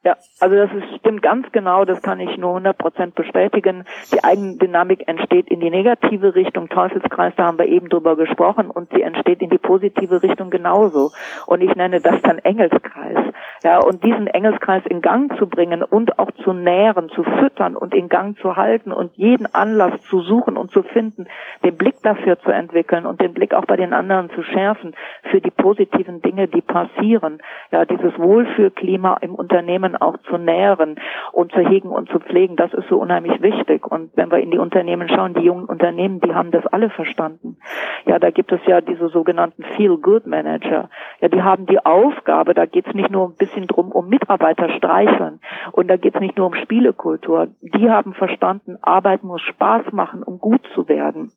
Ja, also das ist, stimmt ganz genau, das kann ich nur 100% bestätigen. Die Eigendynamik entsteht in die negative Richtung, Teufelskreis, da haben wir eben drüber gesprochen, und sie entsteht in die positive Richtung genauso. Und ich nenne das dann Engelskreis. Ja, und diesen Engelskreis in Gang zu bringen und auch zu nähren, zu füttern und in Gang zu halten und jeden Anlass zu suchen und zu finden, den Blick dafür zu entwickeln und den Blick auch bei den anderen zu schärfen für die positiven Dinge, die passieren. Ja, dieses Wohlfühlklima im Unternehmen auch zu nähren und zu hegen und zu pflegen, das ist so unheimlich wichtig. Und wenn wir in die Unternehmen schauen, die jungen Unternehmen, die haben das alle verstanden. Ja, da gibt es ja diese sogenannten Feel-Good-Manager. Ja, die haben die Aufgabe, da geht es nicht nur ein bisschen drum um Mitarbeiter streicheln und da geht es nicht nur um Spielekultur. Die haben verstanden, Arbeit muss Spaß machen, um gut zu werden.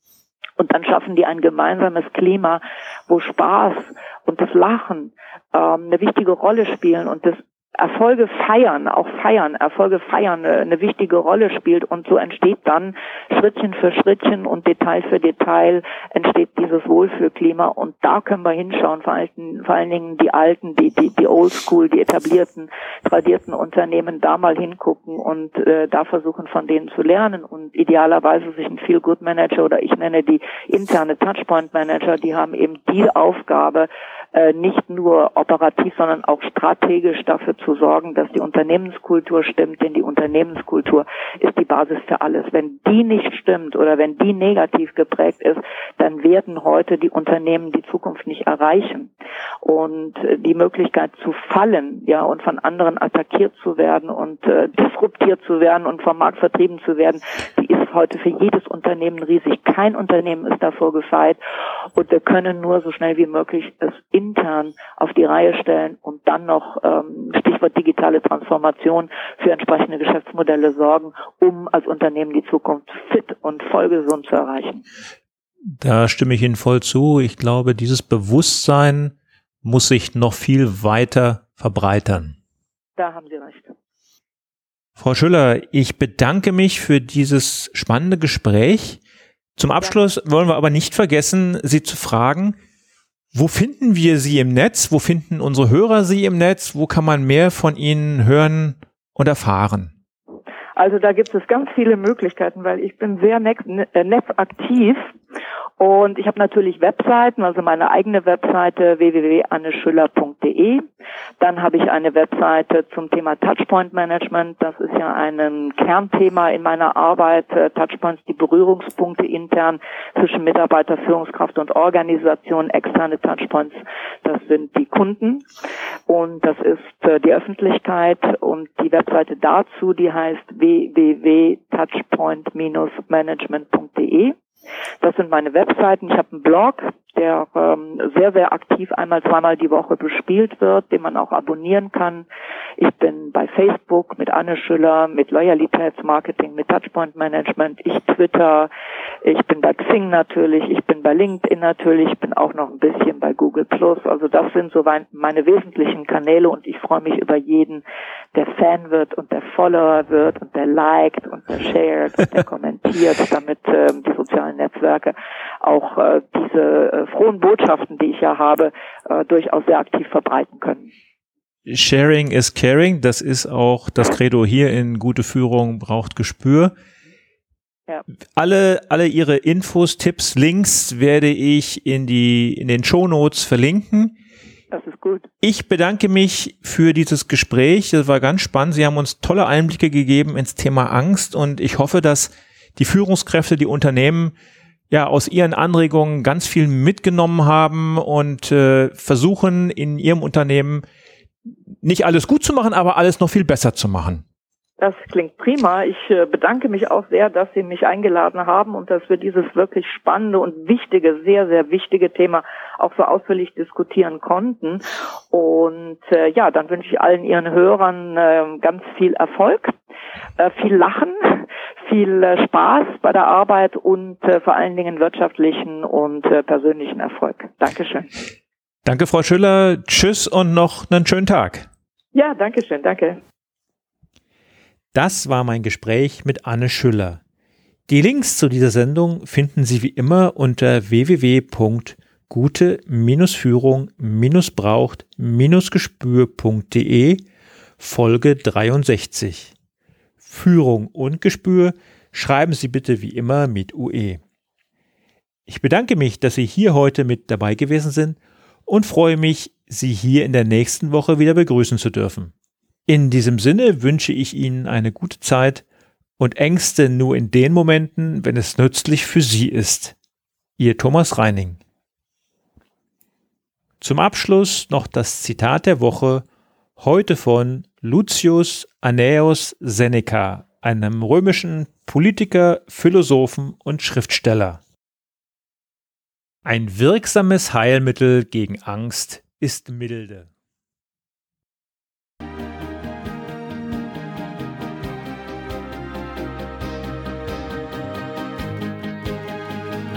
Und dann schaffen die ein gemeinsames Klima, wo Spaß und das Lachen ähm, eine wichtige Rolle spielen und das Erfolge feiern, auch feiern, Erfolge feiern eine, eine wichtige Rolle spielt und so entsteht dann Schrittchen für Schrittchen und Detail für Detail entsteht dieses Wohlfühlklima. Und da können wir hinschauen, vor allen, vor allen Dingen die alten, die, die, die Oldschool, die etablierten, tradierten Unternehmen da mal hingucken und äh, da versuchen von denen zu lernen. Und idealerweise sich ein Feel-Good-Manager oder ich nenne die interne Touchpoint-Manager, die haben eben die Aufgabe, äh, nicht nur operativ, sondern auch strategisch dafür zu sorgen, dass die Unternehmenskultur stimmt, denn die Unternehmenskultur ist die Basis für alles. Wenn die nicht stimmt oder wenn die negativ geprägt ist, dann werden heute die Unternehmen die Zukunft nicht erreichen. Und äh, die Möglichkeit zu fallen, ja, und von anderen attackiert zu werden und äh, disruptiert zu werden und vom Markt vertrieben zu werden, die ist heute für jedes Unternehmen riesig. Kein Unternehmen ist davor gefeit. Und wir können nur so schnell wie möglich es intern auf die Reihe stellen und dann noch, ähm, Stichwort digitale Transformation, für entsprechende Geschäftsmodelle sorgen, um als Unternehmen die Zukunft fit und vollgesund zu erreichen. Da stimme ich Ihnen voll zu. Ich glaube, dieses Bewusstsein muss sich noch viel weiter verbreitern. Da haben Sie recht. Frau Schüller, ich bedanke mich für dieses spannende Gespräch. Zum Abschluss wollen wir aber nicht vergessen, Sie zu fragen, wo finden wir Sie im Netz? Wo finden unsere Hörer Sie im Netz? Wo kann man mehr von Ihnen hören und erfahren? Also da gibt es ganz viele Möglichkeiten, weil ich bin sehr äh, netzaktiv und ich habe natürlich Webseiten, also meine eigene Webseite www.anneschüller.de. Dann habe ich eine Webseite zum Thema Touchpoint Management. Das ist ja ein Kernthema in meiner Arbeit. Äh, Touchpoints, die Berührungspunkte intern zwischen Mitarbeiter, Führungskraft und Organisation. Externe Touchpoints, das sind die Kunden. Und das ist äh, die Öffentlichkeit. Und die Webseite dazu, die heißt www.touchpoint-management.de. Das sind meine Webseiten. Ich habe einen Blog, der ähm, sehr, sehr aktiv einmal, zweimal die Woche bespielt wird, den man auch abonnieren kann. Ich bin bei Facebook mit Anne Schüller, mit Loyalitätsmarketing, mit Touchpoint Management. Ich Twitter, ich bin bei Xing natürlich, ich bin bei LinkedIn natürlich, ich bin auch noch ein bisschen bei Google Plus. Also das sind so meine wesentlichen Kanäle und ich freue mich über jeden, der Fan wird und der Follower wird und der liked und der shared und der kommentiert, damit ähm, die sozialen Netzwerke auch äh, diese äh, frohen Botschaften, die ich ja habe, äh, durchaus sehr aktiv verbreiten können. Sharing is caring, das ist auch das Credo hier in gute Führung braucht Gespür. Ja. Alle, alle Ihre Infos, Tipps, Links werde ich in die, in den Show Notes verlinken. Das ist gut. Ich bedanke mich für dieses Gespräch. Das war ganz spannend. Sie haben uns tolle Einblicke gegeben ins Thema Angst und ich hoffe, dass die Führungskräfte, die Unternehmen ja aus ihren Anregungen ganz viel mitgenommen haben und äh, versuchen in ihrem Unternehmen nicht alles gut zu machen, aber alles noch viel besser zu machen. Das klingt prima. Ich äh, bedanke mich auch sehr, dass Sie mich eingeladen haben und dass wir dieses wirklich spannende und wichtige, sehr, sehr wichtige Thema auch so ausführlich diskutieren konnten. Und äh, ja, dann wünsche ich allen Ihren Hörern äh, ganz viel Erfolg, äh, viel Lachen, viel äh, Spaß bei der Arbeit und äh, vor allen Dingen wirtschaftlichen und persönlichen Erfolg. Dankeschön. Danke, Frau Schüller. Tschüss und noch einen schönen Tag. Ja, danke schön. Danke. Das war mein Gespräch mit Anne Schüller. Die Links zu dieser Sendung finden Sie wie immer unter www.gute-führung-braucht-gespür.de Folge 63. Führung und Gespür schreiben Sie bitte wie immer mit UE. Ich bedanke mich, dass Sie hier heute mit dabei gewesen sind und freue mich, Sie hier in der nächsten Woche wieder begrüßen zu dürfen. In diesem Sinne wünsche ich Ihnen eine gute Zeit und Ängste nur in den Momenten, wenn es nützlich für Sie ist. Ihr Thomas Reining. Zum Abschluss noch das Zitat der Woche, heute von Lucius Annaeus Seneca, einem römischen Politiker, Philosophen und Schriftsteller. Ein wirksames Heilmittel gegen Angst ist Milde.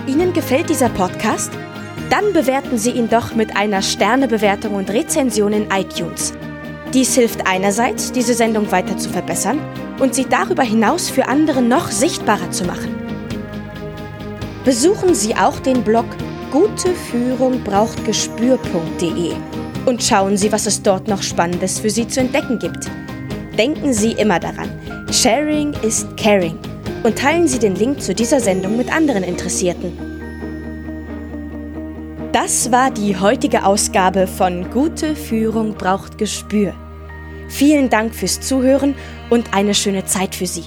Ihnen gefällt dieser Podcast? Dann bewerten Sie ihn doch mit einer Sternebewertung und Rezension in iTunes. Dies hilft einerseits, diese Sendung weiter zu verbessern und sie darüber hinaus für andere noch sichtbarer zu machen. Besuchen Sie auch den Blog Gute Führung braucht Gespür.de und schauen Sie, was es dort noch Spannendes für Sie zu entdecken gibt. Denken Sie immer daran, Sharing ist Caring und teilen Sie den Link zu dieser Sendung mit anderen Interessierten. Das war die heutige Ausgabe von Gute Führung braucht Gespür. Vielen Dank fürs Zuhören und eine schöne Zeit für Sie.